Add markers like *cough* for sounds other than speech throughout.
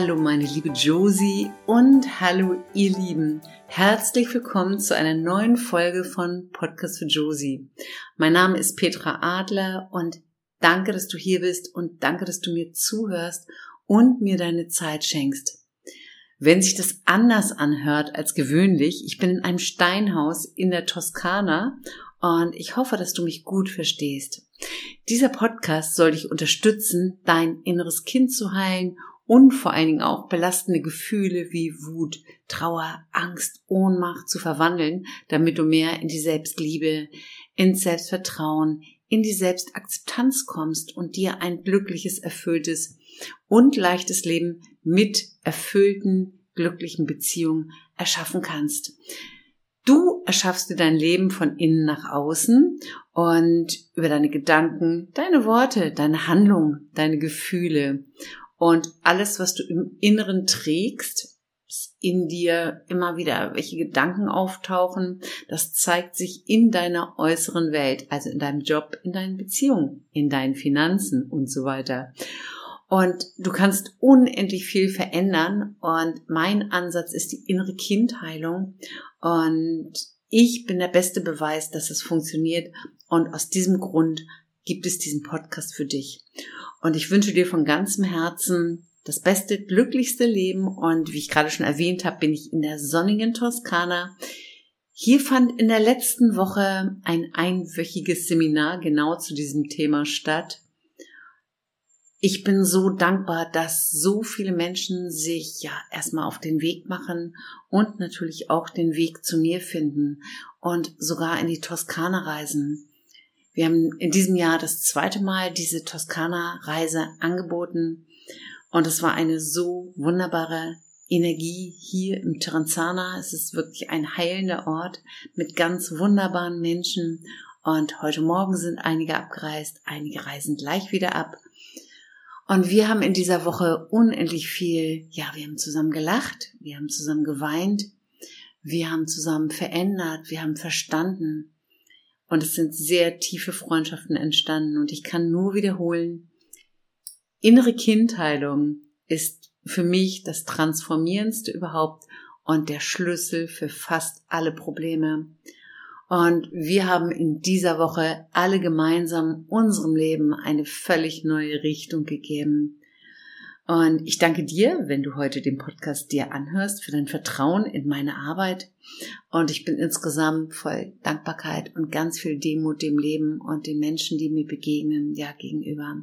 Hallo meine liebe Josie und hallo ihr Lieben. Herzlich willkommen zu einer neuen Folge von Podcast für Josie. Mein Name ist Petra Adler und danke, dass du hier bist und danke, dass du mir zuhörst und mir deine Zeit schenkst. Wenn sich das anders anhört als gewöhnlich, ich bin in einem Steinhaus in der Toskana und ich hoffe, dass du mich gut verstehst. Dieser Podcast soll dich unterstützen, dein inneres Kind zu heilen und vor allen Dingen auch belastende Gefühle wie Wut, Trauer, Angst, Ohnmacht zu verwandeln, damit du mehr in die Selbstliebe, ins Selbstvertrauen, in die Selbstakzeptanz kommst und dir ein glückliches, erfülltes und leichtes Leben mit erfüllten, glücklichen Beziehungen erschaffen kannst. Du erschaffst dir dein Leben von innen nach außen und über deine Gedanken, deine Worte, deine Handlung, deine Gefühle und alles, was du im Inneren trägst, in dir immer wieder welche Gedanken auftauchen, das zeigt sich in deiner äußeren Welt, also in deinem Job, in deinen Beziehungen, in deinen Finanzen und so weiter. Und du kannst unendlich viel verändern. Und mein Ansatz ist die innere Kindheilung. Und ich bin der beste Beweis, dass es funktioniert. Und aus diesem Grund gibt es diesen Podcast für dich. Und ich wünsche dir von ganzem Herzen das beste, glücklichste Leben. Und wie ich gerade schon erwähnt habe, bin ich in der sonnigen Toskana. Hier fand in der letzten Woche ein einwöchiges Seminar genau zu diesem Thema statt. Ich bin so dankbar, dass so viele Menschen sich ja erstmal auf den Weg machen und natürlich auch den Weg zu mir finden und sogar in die Toskana reisen. Wir haben in diesem Jahr das zweite Mal diese Toskana-Reise angeboten und es war eine so wunderbare Energie hier im Terenzana. Es ist wirklich ein heilender Ort mit ganz wunderbaren Menschen und heute Morgen sind einige abgereist, einige reisen gleich wieder ab und wir haben in dieser Woche unendlich viel, ja, wir haben zusammen gelacht, wir haben zusammen geweint, wir haben zusammen verändert, wir haben verstanden. Und es sind sehr tiefe Freundschaften entstanden. Und ich kann nur wiederholen, innere Kindheilung ist für mich das Transformierendste überhaupt und der Schlüssel für fast alle Probleme. Und wir haben in dieser Woche alle gemeinsam unserem Leben eine völlig neue Richtung gegeben. Und ich danke dir, wenn du heute den Podcast dir anhörst, für dein Vertrauen in meine Arbeit. Und ich bin insgesamt voll Dankbarkeit und ganz viel Demut dem Leben und den Menschen, die mir begegnen, ja, gegenüber.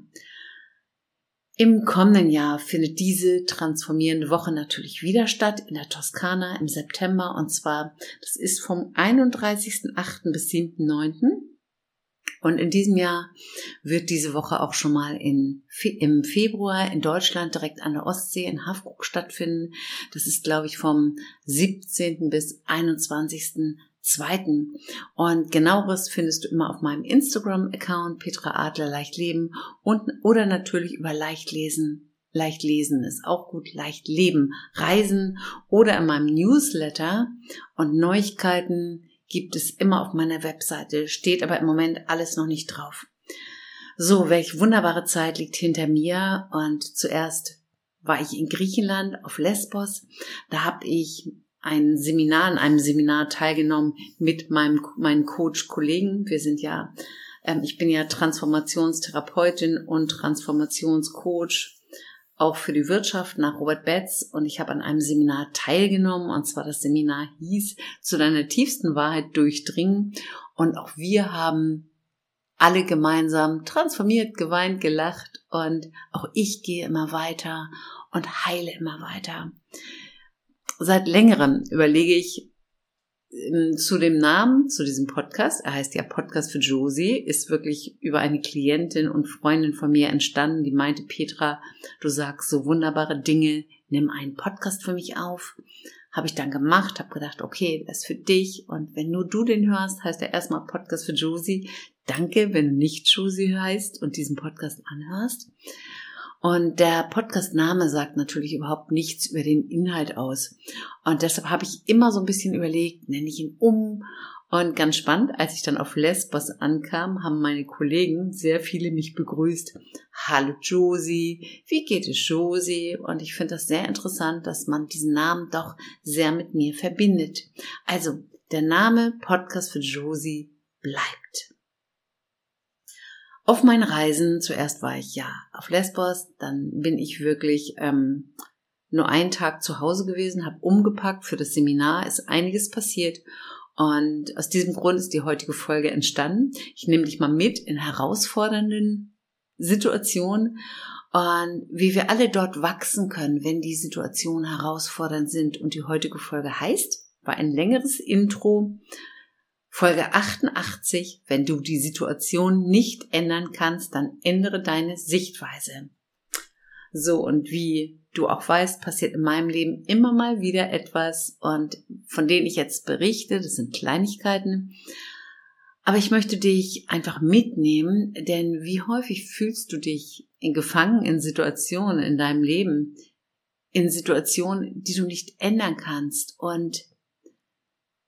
Im kommenden Jahr findet diese transformierende Woche natürlich wieder statt in der Toskana im September und zwar, das ist vom 31.8. bis 7.9. Und in diesem Jahr wird diese Woche auch schon mal in, im Februar in Deutschland direkt an der Ostsee in Hafkrug stattfinden. Das ist, glaube ich, vom 17. bis 21 zweiten. Und genaueres findest du immer auf meinem Instagram-Account Petra Adler leicht leben und oder natürlich über leicht lesen. Leicht lesen ist auch gut, leicht leben, reisen oder in meinem Newsletter und Neuigkeiten gibt es immer auf meiner Webseite, steht aber im Moment alles noch nicht drauf. So, welch wunderbare Zeit liegt hinter mir und zuerst war ich in Griechenland auf Lesbos. Da habe ich ein Seminar, in einem Seminar teilgenommen mit meinem, meinen Coach-Kollegen. Wir sind ja, ähm, ich bin ja Transformationstherapeutin und Transformationscoach auch für die Wirtschaft nach Robert Betz. Und ich habe an einem Seminar teilgenommen. Und zwar das Seminar hieß zu deiner tiefsten Wahrheit durchdringen. Und auch wir haben alle gemeinsam transformiert, geweint, gelacht. Und auch ich gehe immer weiter und heile immer weiter. Seit längerem überlege ich zu dem Namen, zu diesem Podcast. Er heißt ja Podcast für Josie, ist wirklich über eine Klientin und Freundin von mir entstanden, die meinte, Petra, du sagst so wunderbare Dinge, nimm einen Podcast für mich auf. Habe ich dann gemacht, habe gedacht, okay, das ist für dich. Und wenn nur du den hörst, heißt er erstmal Podcast für Josie. Danke, wenn du nicht Josie heißt und diesen Podcast anhörst. Und der Podcast-Name sagt natürlich überhaupt nichts über den Inhalt aus. Und deshalb habe ich immer so ein bisschen überlegt, nenne ich ihn um Und ganz spannend, als ich dann auf Lesbos ankam, haben meine Kollegen sehr viele mich begrüßt. Hallo Josie, wie geht es Josie? Und ich finde das sehr interessant, dass man diesen Namen doch sehr mit mir verbindet. Also, der Name Podcast für Josie bleibt. Auf meinen Reisen, zuerst war ich ja auf Lesbos, dann bin ich wirklich ähm, nur einen Tag zu Hause gewesen, habe umgepackt für das Seminar, ist einiges passiert und aus diesem Grund ist die heutige Folge entstanden. Ich nehme dich mal mit in herausfordernden Situationen und wie wir alle dort wachsen können, wenn die Situationen herausfordernd sind. Und die heutige Folge heißt, war ein längeres Intro, Folge 88, wenn du die Situation nicht ändern kannst, dann ändere deine Sichtweise. So, und wie du auch weißt, passiert in meinem Leben immer mal wieder etwas und von denen ich jetzt berichte, das sind Kleinigkeiten. Aber ich möchte dich einfach mitnehmen, denn wie häufig fühlst du dich gefangen in Situationen in deinem Leben, in Situationen, die du nicht ändern kannst und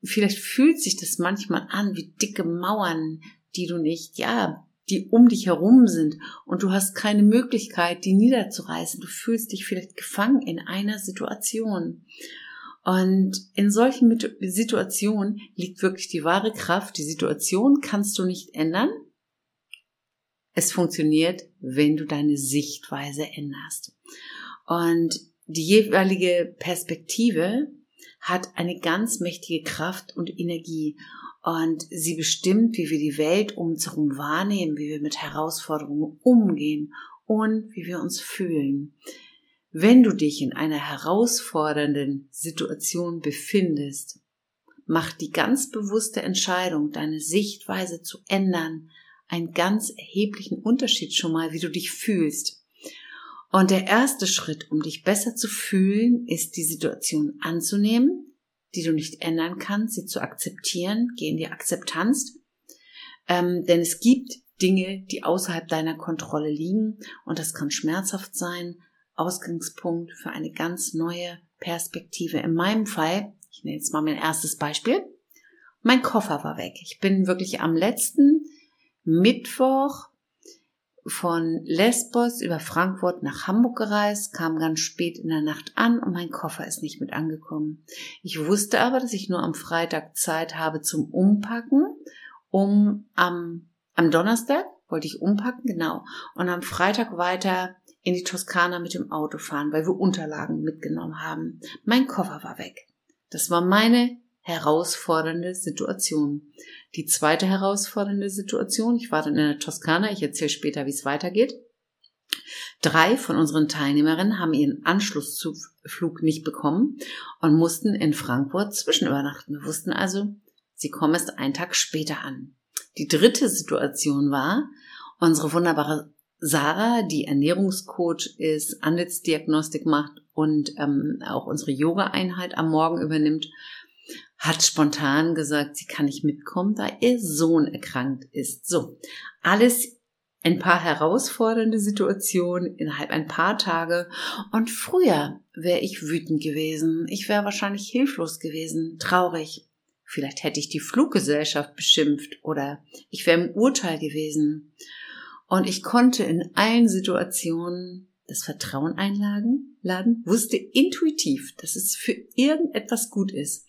vielleicht fühlt sich das manchmal an wie dicke Mauern, die du nicht, ja, die um dich herum sind und du hast keine Möglichkeit, die niederzureißen. Du fühlst dich vielleicht gefangen in einer Situation. Und in solchen Situationen liegt wirklich die wahre Kraft. Die Situation kannst du nicht ändern. Es funktioniert, wenn du deine Sichtweise änderst. Und die jeweilige Perspektive hat eine ganz mächtige Kraft und Energie und sie bestimmt, wie wir die Welt um uns herum wahrnehmen, wie wir mit Herausforderungen umgehen und wie wir uns fühlen. Wenn du dich in einer herausfordernden Situation befindest, mach die ganz bewusste Entscheidung, deine Sichtweise zu ändern, einen ganz erheblichen Unterschied schon mal, wie du dich fühlst. Und der erste Schritt, um dich besser zu fühlen, ist die Situation anzunehmen, die du nicht ändern kannst, sie zu akzeptieren, geh in die Akzeptanz. Ähm, denn es gibt Dinge, die außerhalb deiner Kontrolle liegen und das kann schmerzhaft sein. Ausgangspunkt für eine ganz neue Perspektive. In meinem Fall, ich nehme jetzt mal mein erstes Beispiel, mein Koffer war weg. Ich bin wirklich am letzten Mittwoch von Lesbos über Frankfurt nach Hamburg gereist, kam ganz spät in der Nacht an und mein Koffer ist nicht mit angekommen. Ich wusste aber, dass ich nur am Freitag Zeit habe zum Umpacken, um am, am Donnerstag wollte ich umpacken, genau, und am Freitag weiter in die Toskana mit dem Auto fahren, weil wir Unterlagen mitgenommen haben. Mein Koffer war weg. Das war meine herausfordernde Situation. Die zweite herausfordernde Situation, ich war dann in der Toskana, ich erzähle später, wie es weitergeht. Drei von unseren Teilnehmerinnen haben ihren Anschlussflug nicht bekommen und mussten in Frankfurt zwischenübernachten. Wir wussten also, sie kommen erst einen Tag später an. Die dritte Situation war, unsere wunderbare Sarah, die Ernährungscoach ist, Andelsdiagnostik macht und ähm, auch unsere Yoga-Einheit am Morgen übernimmt, hat spontan gesagt, sie kann nicht mitkommen, da ihr Sohn erkrankt ist. So, alles ein paar herausfordernde Situationen innerhalb ein paar Tage. Und früher wäre ich wütend gewesen. Ich wäre wahrscheinlich hilflos gewesen, traurig. Vielleicht hätte ich die Fluggesellschaft beschimpft oder ich wäre im Urteil gewesen. Und ich konnte in allen Situationen das Vertrauen einladen, laden, wusste intuitiv, dass es für irgendetwas gut ist.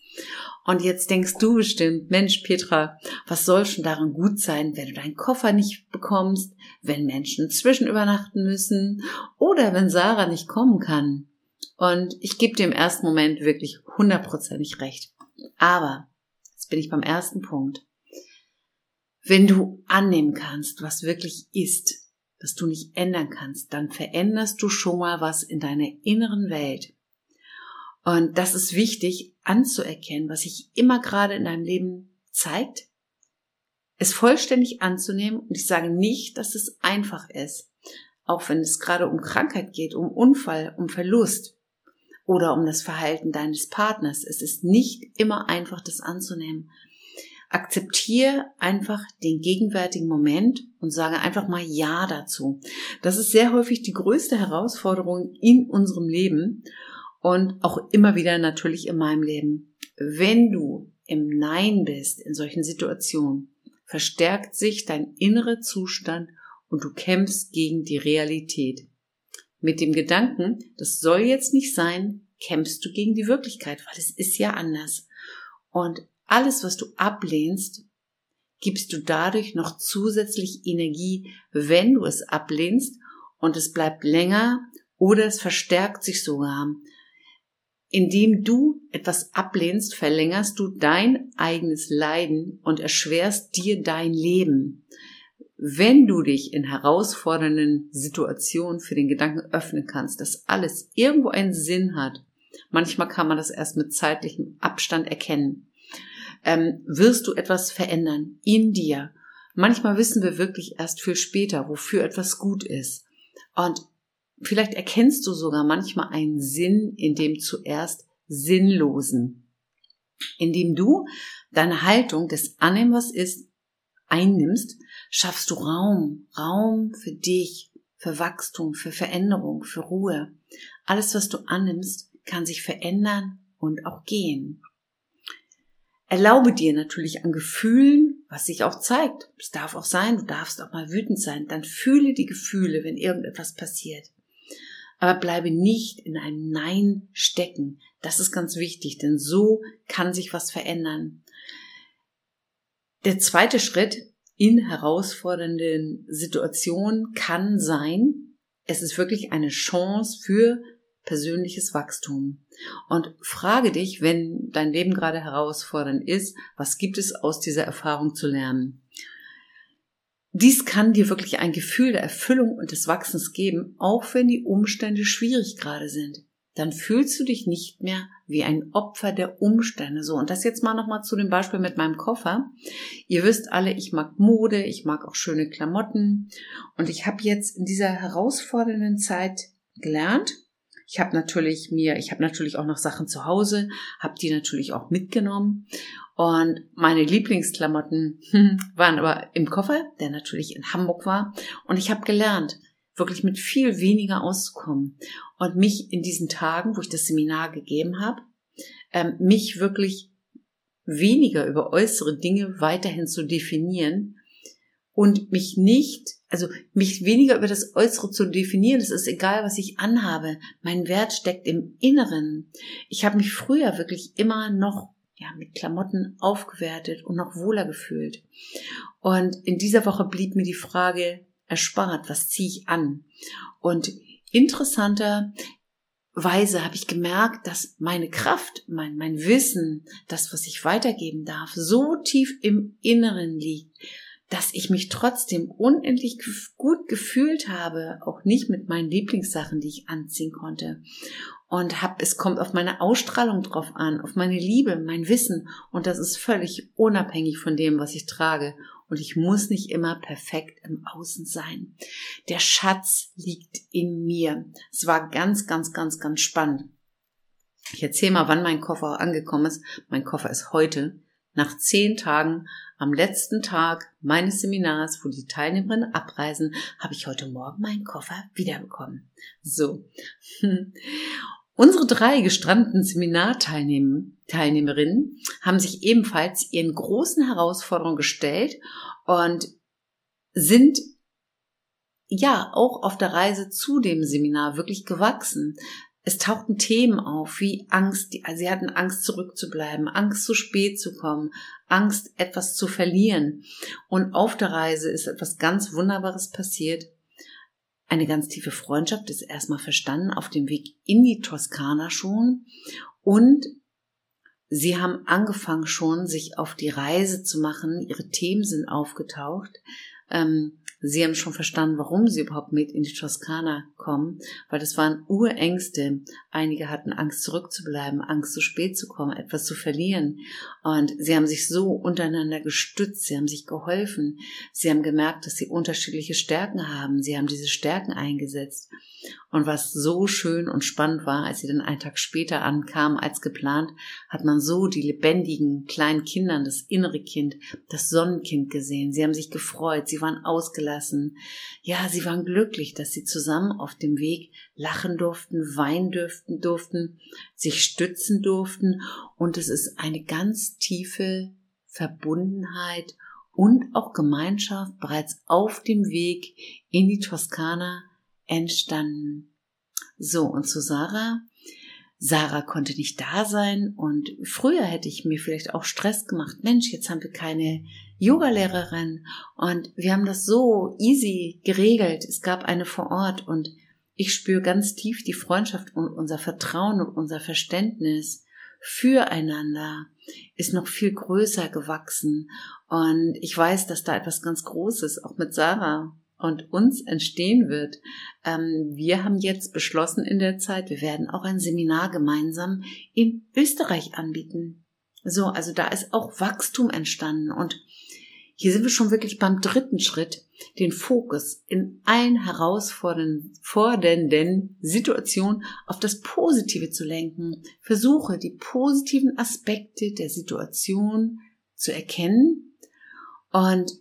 Und jetzt denkst du bestimmt, Mensch, Petra, was soll schon daran gut sein, wenn du deinen Koffer nicht bekommst, wenn Menschen zwischenübernachten müssen oder wenn Sarah nicht kommen kann? Und ich gebe dir im ersten Moment wirklich hundertprozentig recht. Aber, jetzt bin ich beim ersten Punkt. Wenn du annehmen kannst, was wirklich ist, das du nicht ändern kannst, dann veränderst du schon mal was in deiner inneren Welt. Und das ist wichtig anzuerkennen, was sich immer gerade in deinem Leben zeigt, es vollständig anzunehmen. Und ich sage nicht, dass es einfach ist, auch wenn es gerade um Krankheit geht, um Unfall, um Verlust oder um das Verhalten deines Partners. Es ist nicht immer einfach, das anzunehmen. Akzeptiere einfach den gegenwärtigen Moment und sage einfach mal Ja dazu. Das ist sehr häufig die größte Herausforderung in unserem Leben und auch immer wieder natürlich in meinem Leben. Wenn du im Nein bist in solchen Situationen, verstärkt sich dein innerer Zustand und du kämpfst gegen die Realität. Mit dem Gedanken, das soll jetzt nicht sein, kämpfst du gegen die Wirklichkeit, weil es ist ja anders. Und alles, was du ablehnst, gibst du dadurch noch zusätzlich Energie, wenn du es ablehnst und es bleibt länger oder es verstärkt sich sogar. Indem du etwas ablehnst, verlängerst du dein eigenes Leiden und erschwerst dir dein Leben. Wenn du dich in herausfordernden Situationen für den Gedanken öffnen kannst, dass alles irgendwo einen Sinn hat, manchmal kann man das erst mit zeitlichem Abstand erkennen, ähm, wirst du etwas verändern in dir. Manchmal wissen wir wirklich erst viel später, wofür etwas gut ist. Und vielleicht erkennst du sogar manchmal einen Sinn in dem zuerst Sinnlosen. Indem du deine Haltung des Annehmen, was ist, einnimmst, schaffst du Raum, Raum für dich, für Wachstum, für Veränderung, für Ruhe. Alles, was du annimmst, kann sich verändern und auch gehen. Erlaube dir natürlich an Gefühlen, was sich auch zeigt. Es darf auch sein, du darfst auch mal wütend sein. Dann fühle die Gefühle, wenn irgendetwas passiert. Aber bleibe nicht in einem Nein stecken. Das ist ganz wichtig, denn so kann sich was verändern. Der zweite Schritt in herausfordernden Situationen kann sein, es ist wirklich eine Chance für persönliches Wachstum. Und frage dich, wenn dein Leben gerade herausfordernd ist, was gibt es aus dieser Erfahrung zu lernen? Dies kann dir wirklich ein Gefühl der Erfüllung und des Wachsens geben, auch wenn die Umstände schwierig gerade sind. Dann fühlst du dich nicht mehr wie ein Opfer der Umstände. So, und das jetzt mal nochmal zu dem Beispiel mit meinem Koffer. Ihr wisst alle, ich mag Mode, ich mag auch schöne Klamotten. Und ich habe jetzt in dieser herausfordernden Zeit gelernt, ich habe natürlich mir, ich habe natürlich auch noch Sachen zu Hause, habe die natürlich auch mitgenommen. Und meine Lieblingsklamotten *laughs* waren aber im Koffer, der natürlich in Hamburg war. Und ich habe gelernt, wirklich mit viel weniger auszukommen. Und mich in diesen Tagen, wo ich das Seminar gegeben habe, ähm, mich wirklich weniger über äußere Dinge weiterhin zu definieren und mich nicht, also mich weniger über das Äußere zu definieren. Es ist egal, was ich anhabe. Mein Wert steckt im Inneren. Ich habe mich früher wirklich immer noch ja, mit Klamotten aufgewertet und noch wohler gefühlt. Und in dieser Woche blieb mir die Frage erspart, was ziehe ich an? Und interessanter Weise habe ich gemerkt, dass meine Kraft, mein, mein Wissen, das, was ich weitergeben darf, so tief im Inneren liegt, dass ich mich trotzdem unendlich gut gefühlt habe, auch nicht mit meinen Lieblingssachen, die ich anziehen konnte. Und hab, es kommt auf meine Ausstrahlung drauf an, auf meine Liebe, mein Wissen. Und das ist völlig unabhängig von dem, was ich trage. Und ich muss nicht immer perfekt im Außen sein. Der Schatz liegt in mir. Es war ganz, ganz, ganz, ganz spannend. Ich erzähle mal, wann mein Koffer angekommen ist. Mein Koffer ist heute nach zehn Tagen, am letzten Tag meines Seminars, wo die Teilnehmerinnen abreisen, habe ich heute Morgen meinen Koffer wiederbekommen. So. Unsere drei gestrandeten Seminarteilnehmerinnen haben sich ebenfalls ihren großen Herausforderungen gestellt und sind ja auch auf der Reise zu dem Seminar wirklich gewachsen es tauchten Themen auf wie Angst, sie hatten Angst zurückzubleiben, Angst zu spät zu kommen, Angst etwas zu verlieren. Und auf der Reise ist etwas ganz Wunderbares passiert. Eine ganz tiefe Freundschaft ist erstmal verstanden auf dem Weg in die Toskana schon. Und sie haben angefangen schon, sich auf die Reise zu machen. Ihre Themen sind aufgetaucht. Ähm, Sie haben schon verstanden, warum sie überhaupt mit in die Toskana kommen, weil das waren Urängste. Einige hatten Angst zurückzubleiben, Angst zu spät zu kommen, etwas zu verlieren. Und sie haben sich so untereinander gestützt, sie haben sich geholfen. Sie haben gemerkt, dass sie unterschiedliche Stärken haben. Sie haben diese Stärken eingesetzt. Und was so schön und spannend war, als sie dann einen Tag später ankamen als geplant, hat man so die lebendigen kleinen Kindern, das innere Kind, das Sonnenkind gesehen. Sie haben sich gefreut, sie waren ausgelassen gelassen. Ja, sie waren glücklich, dass sie zusammen auf dem Weg lachen durften, weinen durften, durften, sich stützen durften und es ist eine ganz tiefe Verbundenheit und auch Gemeinschaft bereits auf dem Weg in die Toskana entstanden. So, und zu Sarah. Sarah konnte nicht da sein und früher hätte ich mir vielleicht auch Stress gemacht. Mensch, jetzt haben wir keine Yogalehrerin und wir haben das so easy geregelt. Es gab eine vor Ort und ich spüre ganz tief die Freundschaft und unser Vertrauen und unser Verständnis füreinander ist noch viel größer gewachsen. Und ich weiß, dass da etwas ganz Großes auch mit Sarah und uns entstehen wird. Ähm, wir haben jetzt beschlossen in der Zeit, wir werden auch ein Seminar gemeinsam in Österreich anbieten. So, also da ist auch Wachstum entstanden und hier sind wir schon wirklich beim dritten Schritt, den Fokus in allen herausfordernden Situationen auf das Positive zu lenken. Versuche die positiven Aspekte der Situation zu erkennen und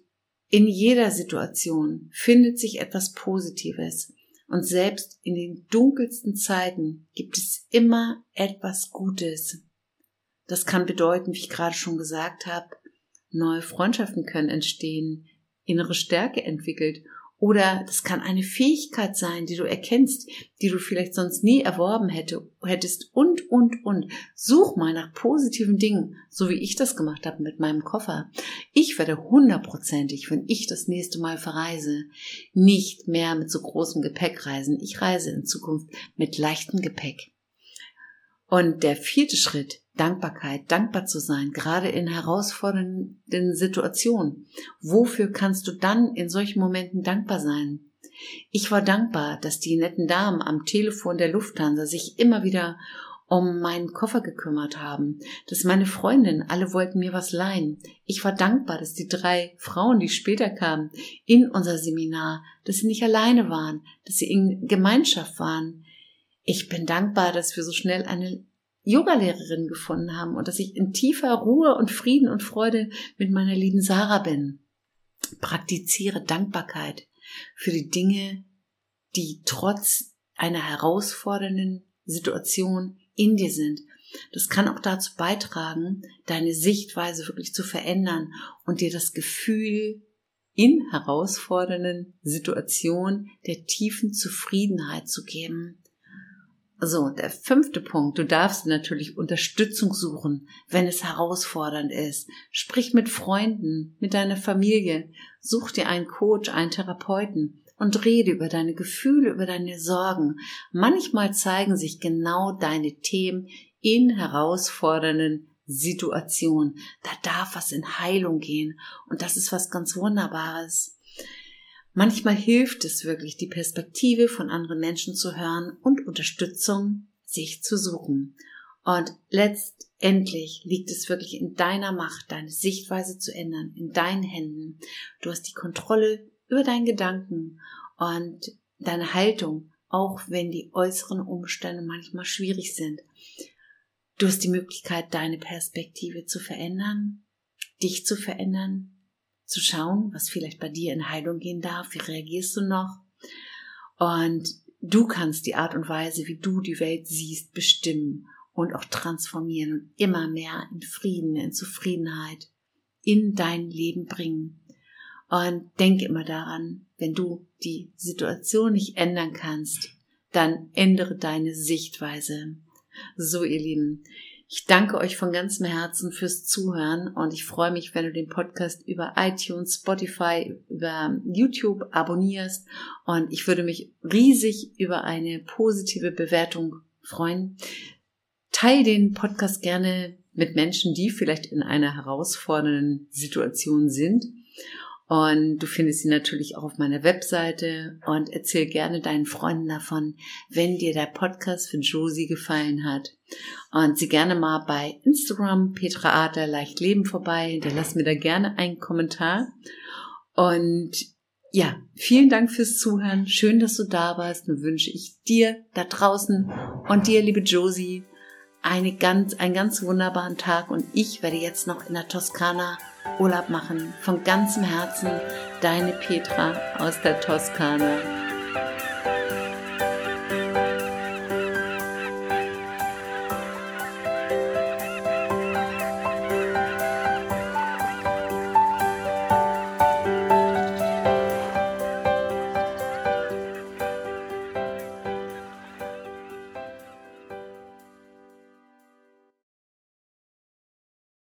in jeder Situation findet sich etwas Positives. Und selbst in den dunkelsten Zeiten gibt es immer etwas Gutes. Das kann bedeuten, wie ich gerade schon gesagt habe, neue Freundschaften können entstehen, innere Stärke entwickelt oder das kann eine Fähigkeit sein, die du erkennst, die du vielleicht sonst nie erworben hätte, hättest und, und, und. Such mal nach positiven Dingen, so wie ich das gemacht habe mit meinem Koffer. Ich werde hundertprozentig, wenn ich das nächste Mal verreise, nicht mehr mit so großem Gepäck reisen. Ich reise in Zukunft mit leichtem Gepäck. Und der vierte Schritt, Dankbarkeit, dankbar zu sein, gerade in herausfordernden Situationen. Wofür kannst du dann in solchen Momenten dankbar sein? Ich war dankbar, dass die netten Damen am Telefon der Lufthansa sich immer wieder um meinen Koffer gekümmert haben, dass meine Freundinnen alle wollten mir was leihen. Ich war dankbar, dass die drei Frauen, die später kamen, in unser Seminar, dass sie nicht alleine waren, dass sie in Gemeinschaft waren. Ich bin dankbar, dass wir so schnell eine Yogalehrerin gefunden haben und dass ich in tiefer Ruhe und Frieden und Freude mit meiner lieben Sarah bin. Praktiziere Dankbarkeit für die Dinge, die trotz einer herausfordernden Situation in dir sind. Das kann auch dazu beitragen, deine Sichtweise wirklich zu verändern und dir das Gefühl in herausfordernden Situationen der tiefen Zufriedenheit zu geben. So, der fünfte Punkt. Du darfst natürlich Unterstützung suchen, wenn es herausfordernd ist. Sprich mit Freunden, mit deiner Familie. Such dir einen Coach, einen Therapeuten und rede über deine Gefühle, über deine Sorgen. Manchmal zeigen sich genau deine Themen in herausfordernden Situationen. Da darf was in Heilung gehen und das ist was ganz Wunderbares. Manchmal hilft es wirklich, die Perspektive von anderen Menschen zu hören und Unterstützung sich zu suchen. Und letztendlich liegt es wirklich in deiner Macht, deine Sichtweise zu ändern, in deinen Händen. Du hast die Kontrolle über deinen Gedanken und deine Haltung, auch wenn die äußeren Umstände manchmal schwierig sind. Du hast die Möglichkeit, deine Perspektive zu verändern, dich zu verändern, zu schauen, was vielleicht bei dir in Heilung gehen darf, wie reagierst du noch. Und du kannst die Art und Weise, wie du die Welt siehst, bestimmen und auch transformieren und immer mehr in Frieden, in Zufriedenheit in dein Leben bringen. Und denke immer daran, wenn du die Situation nicht ändern kannst, dann ändere deine Sichtweise. So, ihr Lieben, ich danke euch von ganzem Herzen fürs Zuhören und ich freue mich, wenn du den Podcast über iTunes, Spotify, über YouTube abonnierst und ich würde mich riesig über eine positive Bewertung freuen. Teil den Podcast gerne mit Menschen, die vielleicht in einer herausfordernden Situation sind und du findest sie natürlich auch auf meiner Webseite und erzähl gerne deinen Freunden davon, wenn dir der Podcast für Josie gefallen hat. Und sie gerne mal bei Instagram Petra Adler leicht leben vorbei. Hinterlass mir da gerne einen Kommentar. Und ja, vielen Dank fürs Zuhören. Schön, dass du da warst. Und wünsche ich dir da draußen und dir, liebe Josie, eine ganz, einen ganz wunderbaren Tag. Und ich werde jetzt noch in der Toskana Urlaub machen. Von ganzem Herzen deine Petra aus der Toskana.